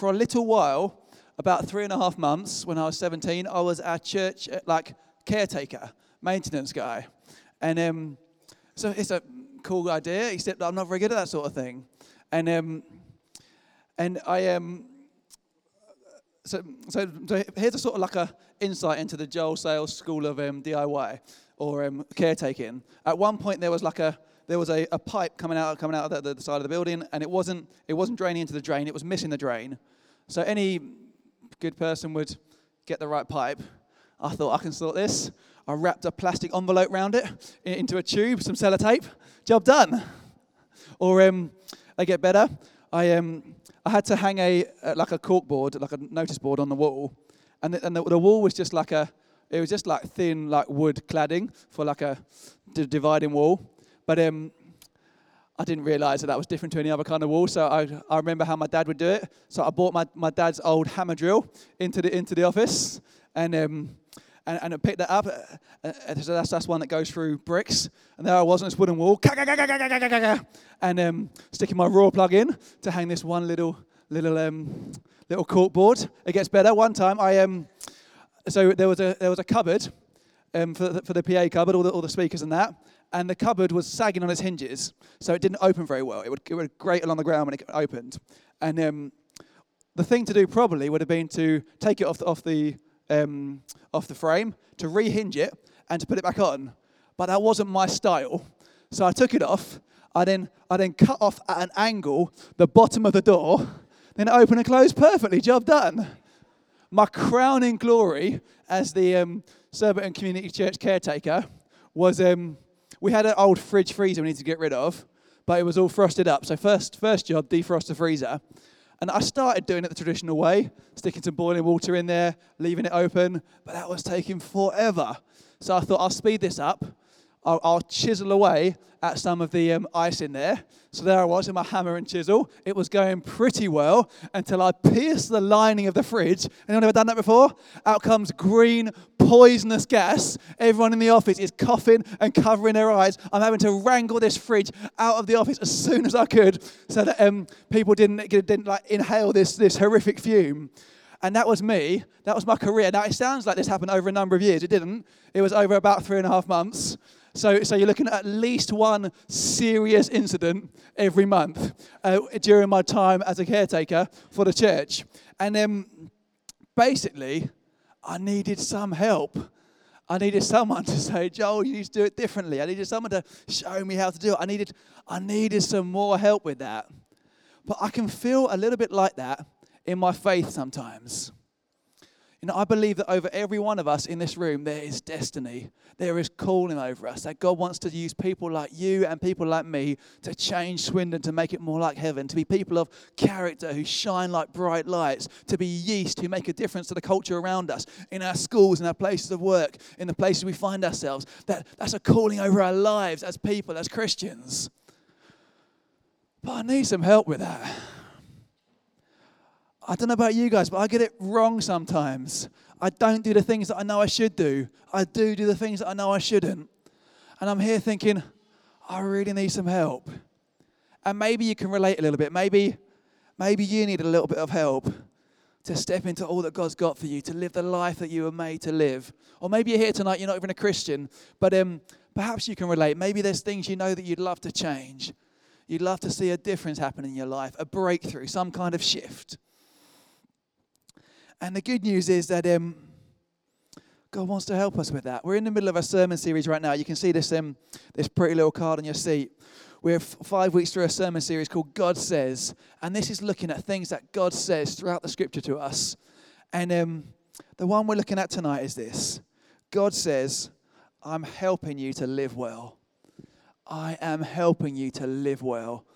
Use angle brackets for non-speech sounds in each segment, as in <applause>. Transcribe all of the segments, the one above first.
for a little while, about three and a half months when I was 17, I was our church like caretaker, maintenance guy. And um, so it's a cool idea, except I'm not very good at that sort of thing. And um, and I um, so, so, so here's a sort of like a insight into the Joel Sales School of um, DIY or um, caretaking. At one point, there was like a there was a, a pipe coming out coming out of the, the, side of the building, and it wasn't it wasn't draining into the drain. It was missing the drain. So any good person would get the right pipe. I thought I can sort this. I wrapped a plastic envelope around it into a tube, some sellotape. Job done. Or um, get better. I um, I had to hang a like a cork board, like a notice board on the wall, and the, and the, the wall was just like a it was just like thin like wood cladding for like a d- dividing wall. But um, I didn't realize that that was different to any other kind of wall. So I, I remember how my dad would do it. So I bought my, my dad's old hammer drill into the into the office and um, and, and I picked that up. Uh, so that's, that's one that goes through bricks. And there I was on this wooden wall, and um, sticking my Rawlplug in to hang this one little little um, little cork board. It gets better. One time I um, so there was a there was a cupboard um, for the, for the PA cupboard, all the, all the speakers and that. And the cupboard was sagging on its hinges, so it didn't open very well. It would, it would grate along the ground when it opened. And um, the thing to do probably would have been to take it off the, off the um, off the frame, to rehinge it, and to put it back on. But that wasn't my style. So I took it off. I then, I then cut off at an angle the bottom of the door, then it opened and closed perfectly. Job done. My crowning glory as the um, Surbiton Community Church caretaker was um, we had an old fridge freezer we needed to get rid of, but it was all frosted up. So first, first job, defrost the freezer. And I started doing it the traditional way, sticking some boiling water in there, leaving it open, but that was taking forever. So I thought I'll speed this up. I'll, I'll chisel away at some of the um, ice in there. So there I was with my hammer and chisel. It was going pretty well until I pierced the lining of the fridge. Anyone ever done that before? Out comes green, poisonous gas. Everyone in the office is coughing and covering their eyes. I'm having to wrangle this fridge out of the office as soon as I could so that um, people didn't, didn't like inhale this, this horrific fume. And that was me. That was my career. Now, it sounds like this happened over a number of years. It didn't. It was over about three and a half months. So, so you're looking at at least one serious incident every month uh, during my time as a caretaker for the church. And then basically, I needed some help. I needed someone <laughs> to say, Joel, you need to do it differently. I needed someone to show me how to do it. I needed, I needed some more help with that. But I can feel a little bit like that in my faith sometimes. You know, I believe that over every one of us in this room, there is destiny. There is calling over us. That God wants to use people like you and people like me to change Swindon, to make it more like heaven, to be people of character who shine like bright lights, to be yeast who make a difference to the culture around us, in our schools, in our places of work, in the places we find ourselves. That, that's a calling over our lives as people, as Christians. But I need some help with that. I don't know about you guys, but I get it wrong sometimes. I don't do the things that I know I should do. I do do the things that I know I shouldn't. And I'm here thinking, I really need some help. And maybe you can relate a little bit. Maybe, maybe you need a little bit of help to step into all that God's got for you, to live the life that you were made to live. Or maybe you're here tonight, you're not even a Christian, but um, perhaps you can relate. Maybe there's things you know that you'd love to change. You'd love to see a difference happen in your life, a breakthrough, some kind of shift. And the good news is that um, God wants to help us with that. We're in the middle of a sermon series right now. You can see this, um, this pretty little card on your seat. We're five weeks through a sermon series called God Says. And this is looking at things that God says throughout the scripture to us. And um, the one we're looking at tonight is this God says, I'm helping you to live well. I am helping you to live well.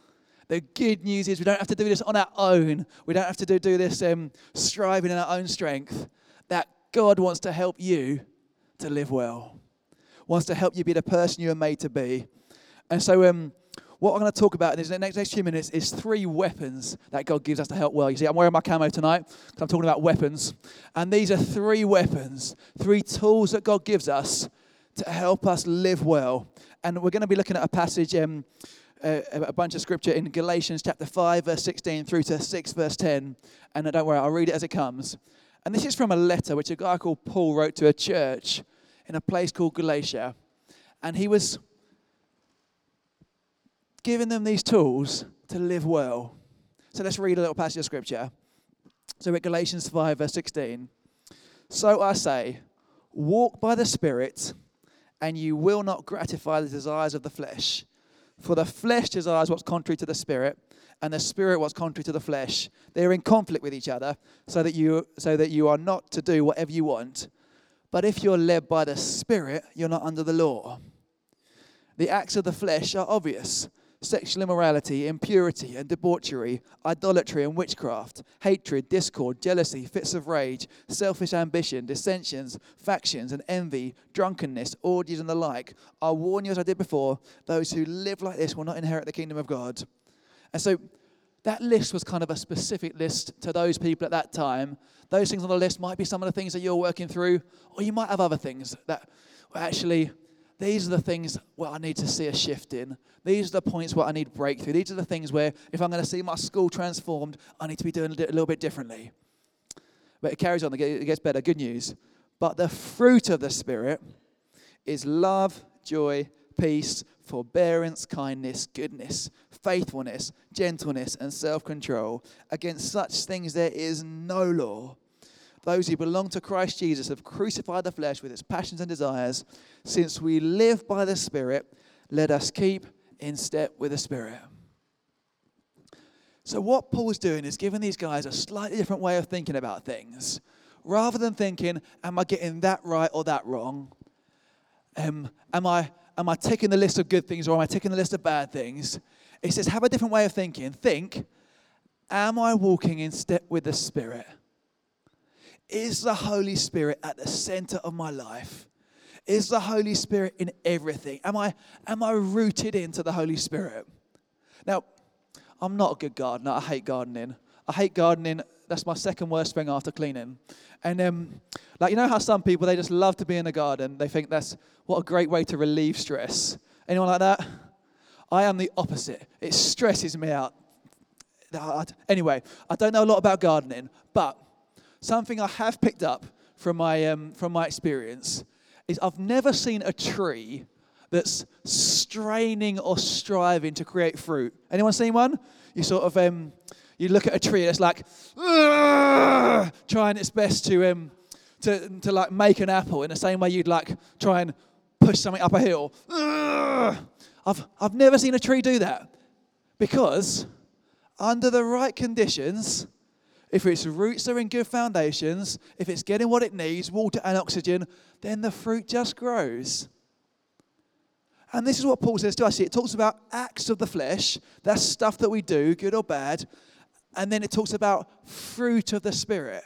The good news is we don't have to do this on our own. We don't have to do, do this um, striving in our own strength. That God wants to help you to live well, wants to help you be the person you are made to be. And so, um, what I'm going to talk about in the next, next few minutes is three weapons that God gives us to help well. You see, I'm wearing my camo tonight because I'm talking about weapons. And these are three weapons, three tools that God gives us to help us live well. And we're going to be looking at a passage. Um, a, a, bunch of scripture in Galatians chapter 5, verse 16 through to 6, verse 10. And uh, don't worry, I'll read it as it comes. And this is from a letter which a guy called Paul wrote to a church in a place called Galatia. And he was giving them these tools to live well. So let's read a little passage of scripture. So at Galatians 5, verse 16. So I say, walk by the Spirit, and you will not gratify the desires of the flesh. For the flesh desires what's contrary to the Spirit, and the Spirit what's contrary to the flesh. They are in conflict with each other, so that you, so that you are not to do whatever you want. But if you're led by the Spirit, you're not under the law. The acts of the flesh are obvious sexual immorality, impurity and debauchery, idolatry and witchcraft, hatred, discord, jealousy, fits of rage, selfish ambition, dissensions, factions, and envy, drunkenness, orgies, and the like. I warn you, as I did before, those who live like this will not inherit the kingdom of God. And so that list was kind of a specific list to those people at that time. Those things on the list might be some of the things that you're working through, or you might have other things that were actually these are the things where I need to see a shift in. These are the points where I need breakthrough. These are the things where if I'm going to see my school transformed, I need to be doing it a little bit differently. But it carries on, it gets better. Good news. But the fruit of the Spirit is love, joy, peace, forbearance, kindness, goodness, faithfulness, gentleness, and self control. Against such things there is no law. Those who belong to Christ Jesus have crucified the flesh with its passions and desires. Since we live by the Spirit, let us keep in step with the Spirit. So, what Paul's doing is giving these guys a slightly different way of thinking about things. Rather than thinking, am I getting that right or that wrong? Um, am, I, am I taking the list of good things or am I taking the list of bad things? He says, have a different way of thinking. Think, am I walking in step with the Spirit? Is the Holy Spirit at the center of my life? Is the Holy Spirit in everything? Am I, am I rooted into the Holy Spirit? Now, I'm not a good gardener. I hate gardening. I hate gardening. That's my second worst thing after cleaning. And um, like you know how some people they just love to be in the garden. They think that's what a great way to relieve stress. Anyone like that? I am the opposite. It stresses me out. Anyway, I don't know a lot about gardening, but something I have picked up from my, um, from my experience is I've never seen a tree that's straining or striving to create fruit. Anyone seen one? You sort of um, you look at a tree and it's like trying its best to um, to to like make an apple in the same way you'd like try and push something up a hill. I've I've never seen a tree do that because under the right conditions, if its roots are in good foundations, if it's getting what it needs, water and oxygen, then the fruit just grows. And this is what Paul says to us. It talks about acts of the flesh, that's stuff that we do, good or bad. And then it talks about fruit of the Spirit.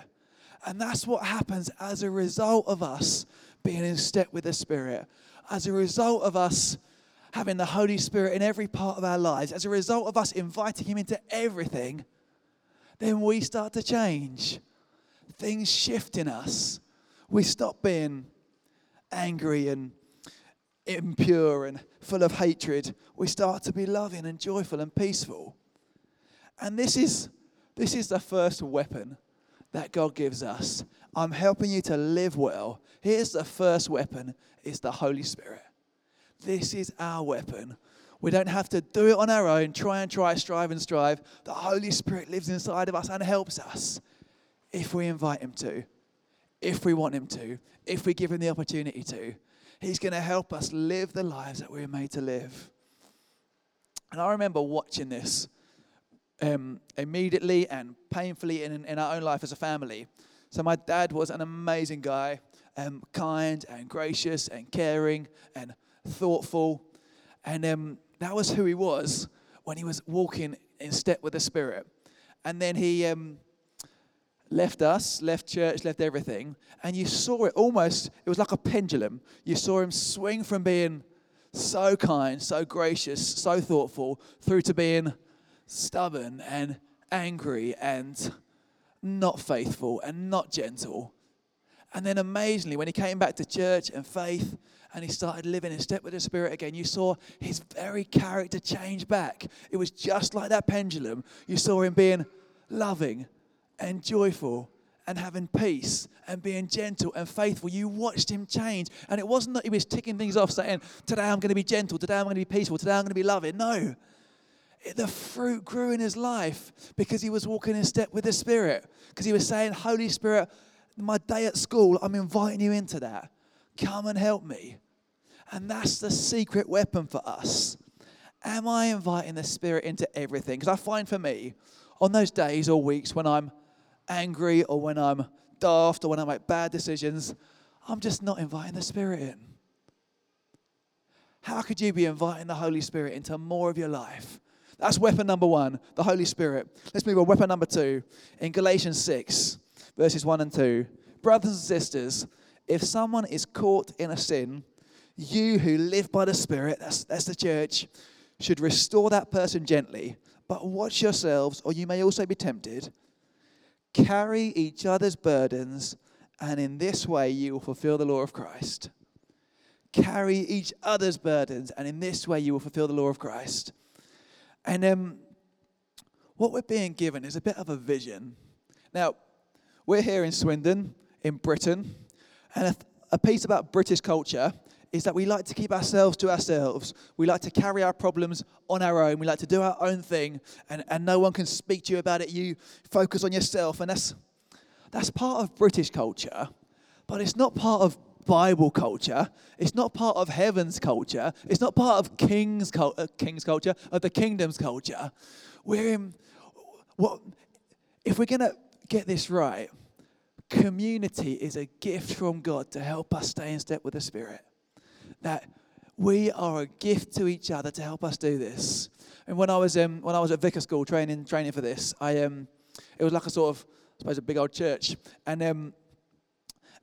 And that's what happens as a result of us being in step with the Spirit, as a result of us having the Holy Spirit in every part of our lives, as a result of us inviting Him into everything then we start to change. Things shift in us. We stop being angry and impure and full of hatred. We start to be loving and joyful and peaceful. And this is, this is the first weapon that God gives us. I'm helping you to live well. Here's the first weapon is the Holy Spirit. This is our weapon we don't have to do it on our own, try and try, strive and strive. The Holy Spirit lives inside of us and helps us if we invite Him to, if we want Him to, if we give Him the opportunity to. He's going to help us live the lives that we're made to live. And I remember watching this um, immediately and painfully in, in our own life as a family. So, my dad was an amazing guy, um, kind and gracious and caring and thoughtful. And um, that was who he was when he was walking in step with the Spirit. And then he um, left us, left church, left everything. And you saw it almost, it was like a pendulum. You saw him swing from being so kind, so gracious, so thoughtful, through to being stubborn and angry and not faithful and not gentle. And then amazingly, when he came back to church and faith and he started living in step with the Spirit again, you saw his very character change back. It was just like that pendulum. You saw him being loving and joyful and having peace and being gentle and faithful. You watched him change. And it wasn't that he was ticking things off saying, Today I'm going to be gentle, today I'm going to be peaceful, today I'm going to be loving. No. The fruit grew in his life because he was walking in step with the Spirit. Because he was saying, Holy Spirit, my day at school, I'm inviting you into that. Come and help me. And that's the secret weapon for us. Am I inviting the Spirit into everything? Because I find for me, on those days or weeks when I'm angry or when I'm daft or when I make bad decisions, I'm just not inviting the Spirit in. How could you be inviting the Holy Spirit into more of your life? That's weapon number one, the Holy Spirit. Let's move on. Weapon number two in Galatians 6, verses 1 and 2. Brothers and sisters, if someone is caught in a sin, you who live by the Spirit, that's, that's the church, should restore that person gently. But watch yourselves, or you may also be tempted. Carry each other's burdens, and in this way you will fulfill the law of Christ. Carry each other's burdens, and in this way you will fulfill the law of Christ. And um, what we're being given is a bit of a vision. Now, we're here in Swindon, in Britain, and a, a piece about British culture is that we like to keep ourselves to ourselves. We like to carry our problems on our own. We like to do our own thing, and, and no one can speak to you about it. You focus on yourself, and that's, that's part of British culture, but it's not part of Bible culture. It's not part of heaven's culture. It's not part of king's, uh, king's culture, of the kingdom's culture. We're in, what, if we're going to get this right, community is a gift from God to help us stay in step with the Spirit that we are a gift to each other to help us do this. And when I was um, when I was at Vicar School training training for this, I um, it was like a sort of I suppose a big old church, and um,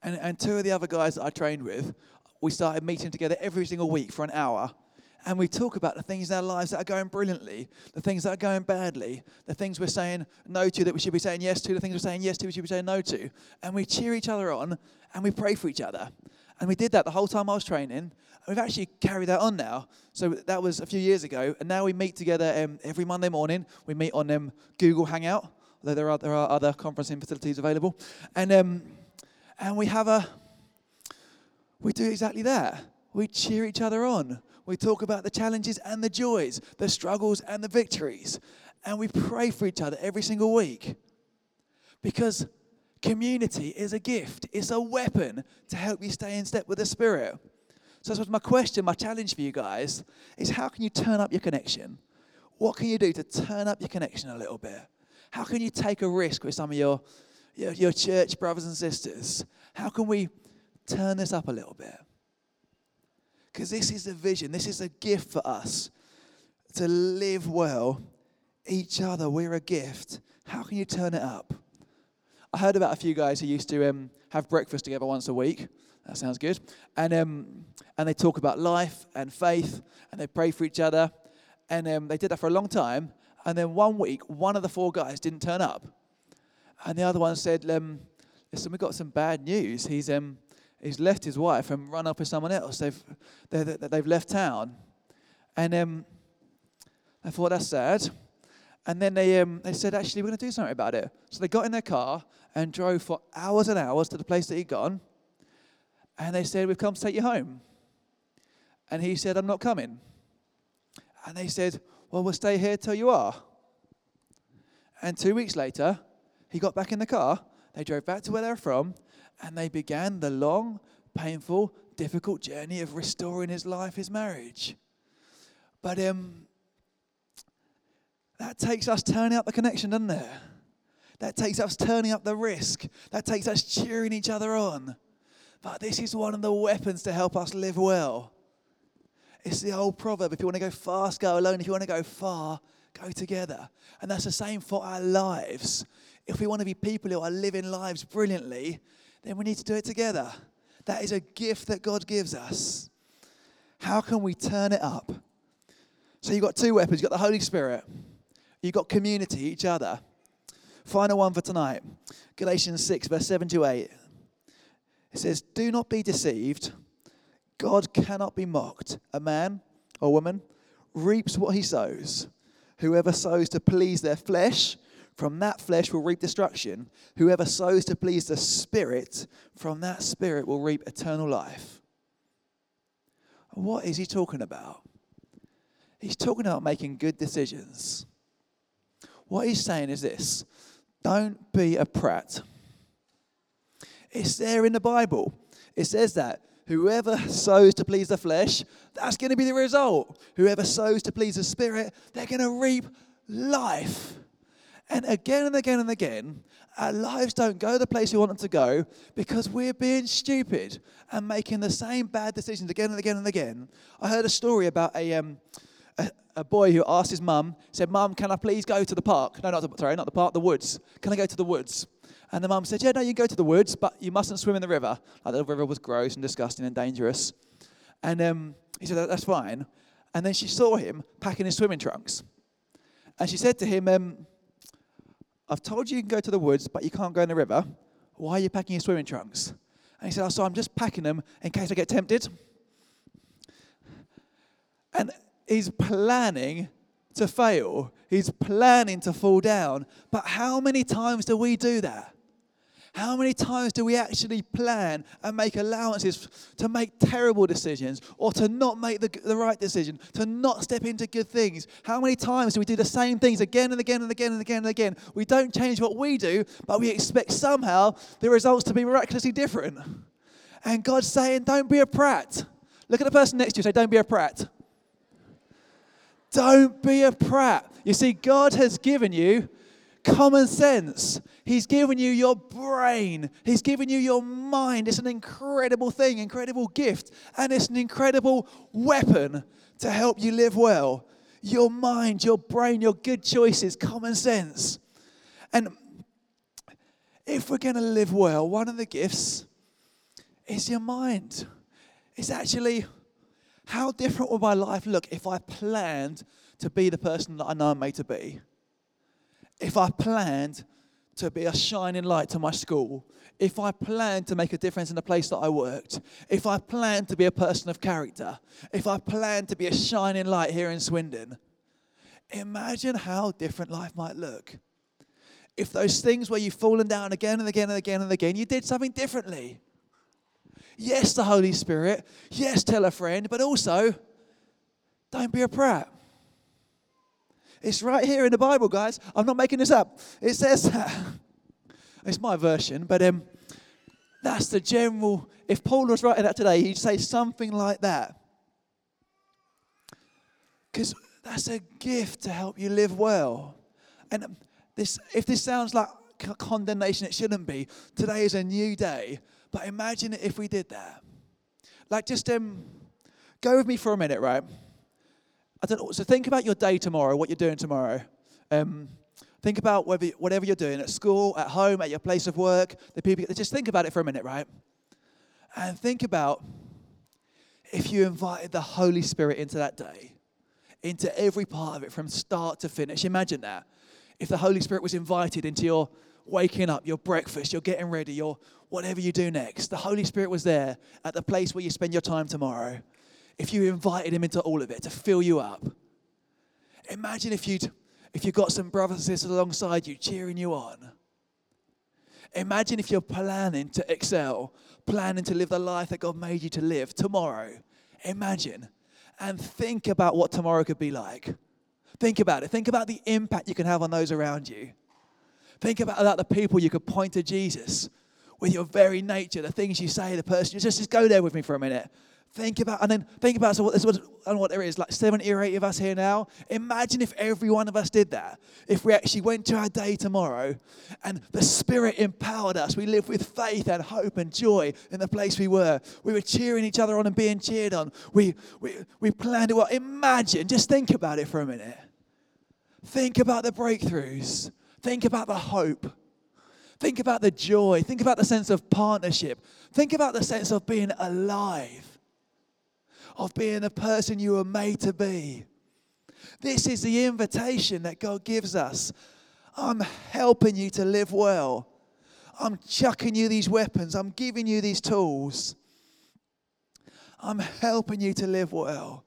and and two of the other guys that I trained with, we started meeting together every single week for an hour. And we talk about the things in our lives that are going brilliantly, the things that are going badly, the things we're saying no to that we should be saying yes to, the things we're saying yes to we should be saying no to. And we cheer each other on and we pray for each other. And we did that the whole time I was training. And We've actually carried that on now. So that was a few years ago. And now we meet together um, every Monday morning. We meet on um, Google Hangout, although there are, there are other conferencing facilities available. And, um, and we have a, we do exactly that. We cheer each other on. We talk about the challenges and the joys, the struggles and the victories. And we pray for each other every single week. Because Community is a gift, it's a weapon to help you stay in step with the Spirit. So, I suppose my question, my challenge for you guys is how can you turn up your connection? What can you do to turn up your connection a little bit? How can you take a risk with some of your, your, your church brothers and sisters? How can we turn this up a little bit? Because this is the vision, this is a gift for us to live well each other. We're a gift. How can you turn it up? I heard about a few guys who used to um, have breakfast together once a week. That sounds good. And, um, and they talk about life and faith, and they pray for each other. And um, they did that for a long time. And then one week, one of the four guys didn't turn up. And the other one said, um, Listen, we've got some bad news. He's, um, he's left his wife and run up with someone else. They've, they've left town. And um, I thought, that's sad. And then they, um, they said, actually, we're going to do something about it. So they got in their car and drove for hours and hours to the place that he'd gone. And they said, We've come to take you home. And he said, I'm not coming. And they said, Well, we'll stay here till you are. And two weeks later, he got back in the car. They drove back to where they're from. And they began the long, painful, difficult journey of restoring his life, his marriage. But um, that takes us turning up the connection, doesn't it? That takes us turning up the risk. That takes us cheering each other on. But this is one of the weapons to help us live well. It's the old proverb if you want to go fast, go alone. If you want to go far, go together. And that's the same for our lives. If we want to be people who are living lives brilliantly, then we need to do it together. That is a gift that God gives us. How can we turn it up? So you've got two weapons you've got the Holy Spirit You've got community, each other. Final one for tonight Galatians 6, verse 7 to 8. It says, Do not be deceived. God cannot be mocked. A man or woman reaps what he sows. Whoever sows to please their flesh, from that flesh will reap destruction. Whoever sows to please the Spirit, from that Spirit will reap eternal life. What is he talking about? He's talking about making good decisions. What he's saying is this don't be a prat. It's there in the Bible. It says that whoever sows to please the flesh, that's going to be the result. Whoever sows to please the Spirit, they're going to reap life. And again and again and again, our lives don't go the place we want them to go because we're being stupid and making the same bad decisions again and again and again. I heard a story about a, um, a, a, boy who asked his mum, said, Mum, can I please go to the park? No, not the, sorry, not the park, the woods. Can I go to the woods? And the mum said, Yeah, no, you can go to the woods, but you mustn't swim in the river. Like the river was gross and disgusting and dangerous. And um, he said, That's fine. And then she saw him packing his swimming trunks. And she said to him, um, I've told you you can go to the woods, but you can't go in the river. Why are you packing your swimming trunks? And he said, oh, So I'm just packing them in case I get tempted. And he's planning to fail, he's planning to fall down. But how many times do we do that? How many times do we actually plan and make allowances to make terrible decisions or to not make the, the right decision, to not step into good things? How many times do we do the same things again and again and again and again and again? We don't change what we do, but we expect somehow the results to be miraculously different. And God's saying, don't be a prat. Look at the person next to you say, don't be a prat. Don't be a prat. You see, God has given you common sense. He's given you your brain. He's given you your mind. It's an incredible thing, incredible gift, and it's an incredible weapon to help you live well. Your mind, your brain, your good choices, common sense. And if we're going to live well, one of the gifts is your mind. It's actually how different would my life look if I planned to be the person that I know I'm made to be? if I planned to be a shining light to my school, if I planned to make a difference in the place that I worked, if I planned to be a person of character, if I planned to be a shining light here in Swindon, imagine how different life might look. If those things where you've fallen down again and again and again and again, you did something differently. Yes, the Holy Spirit. Yes, tell a friend, but also don't be a prat. It's right here in the Bible, guys. I'm not making this up. It says that. <laughs> It's my version, but um, that's the general. If Paul was writing that today, he'd say something like that. Because that's a gift to help you live well. And this, if this sounds like condemnation, it shouldn't be. Today is a new day. But imagine if we did that. Like, just um, go with me for a minute, right? I don't know. So think about your day tomorrow, what you're doing tomorrow. Um, think about whether, whatever you're doing at school, at home, at your place of work. The people, just think about it for a minute, right? And think about if you invited the Holy Spirit into that day, into every part of it from start to finish. Imagine that. If the Holy Spirit was invited into your waking up, your breakfast, you're getting ready, your whatever you do next, the Holy Spirit was there at the place where you spend your time tomorrow if you invited him into all of it to fill you up. Imagine if you'd if you've got some brothers and sisters alongside you cheering you on. Imagine if you're planning to excel, planning to live the life that God made you to live tomorrow. Imagine and think about what tomorrow could be like. Think about it. Think about the impact you can have on those around you. Think about, about the people you could point to Jesus with your very nature, the things you say, the person. You just, just go there with me for a minute. Think about, and then think about so what, this was, and what there is, like 70 or 80 of us here now. Imagine if every one of us did that. If we actually went to our day tomorrow and the Spirit empowered us. We lived with faith and hope and joy in the place we were. We were cheering each other on and being cheered on. We, we, we planned it well. Imagine, just think about it for a minute. Think about the breakthroughs. Think about the hope. Think about the joy. Think about the sense of partnership. Think about the sense of being alive of being the person you were made to be. This is the invitation that God gives us. I'm helping you to live well. I'm chucking you these weapons. I'm giving you these tools. I'm helping you to live well.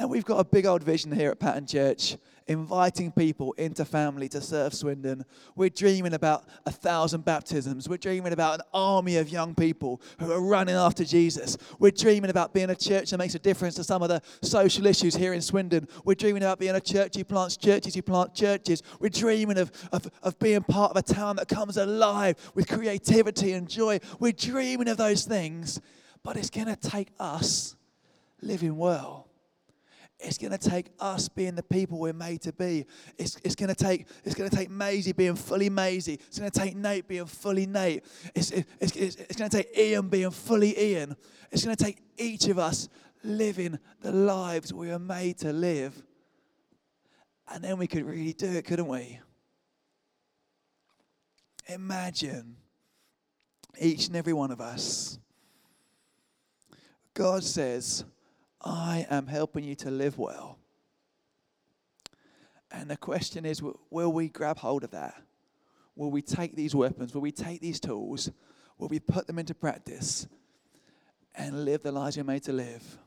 And we've got a big old vision here at Pattern Church, inviting people into family to serve Swindon. We're dreaming about a thousand baptisms. We're dreaming about an army of young people who are running after Jesus. We're dreaming about being a church that makes a difference to some of the social issues here in Swindon. We're dreaming about being a church who plants churches, who plant churches. We're dreaming of, of, of being part of a town that comes alive with creativity and joy. We're dreaming of those things, but it's going to take us living well. It's going to take us being the people we're made to be. It's, it's going to take it's going to take Maisie being fully Maisie. It's going to take Nate being fully Nate. It's, it, it's, it's, it's going to take Ian being fully Ian. It's going to take each of us living the lives we are made to live. And then we could really do it, couldn't we? Imagine each and every one of us. God says, I am helping you to live well. And the question is will we grab hold of that? Will we take these weapons? Will we take these tools? Will we put them into practice and live the lives we're made to live?